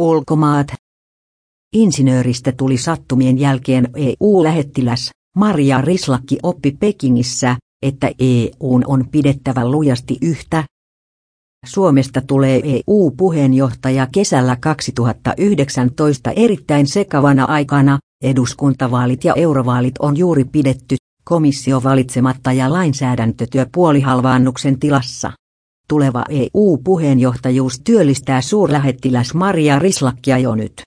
Ulkomaat. Insinööristä tuli sattumien jälkeen EU-lähettiläs. Maria Rislakki oppi Pekingissä, että EU on pidettävä lujasti yhtä. Suomesta tulee EU-puheenjohtaja kesällä 2019 erittäin sekavana aikana, eduskuntavaalit ja eurovaalit on juuri pidetty, komissio valitsematta ja lainsäädäntötyö puolihalvaannuksen tilassa. Tuleva EU-puheenjohtajuus työllistää suurlähettiläs Maria Rislakkia jo nyt.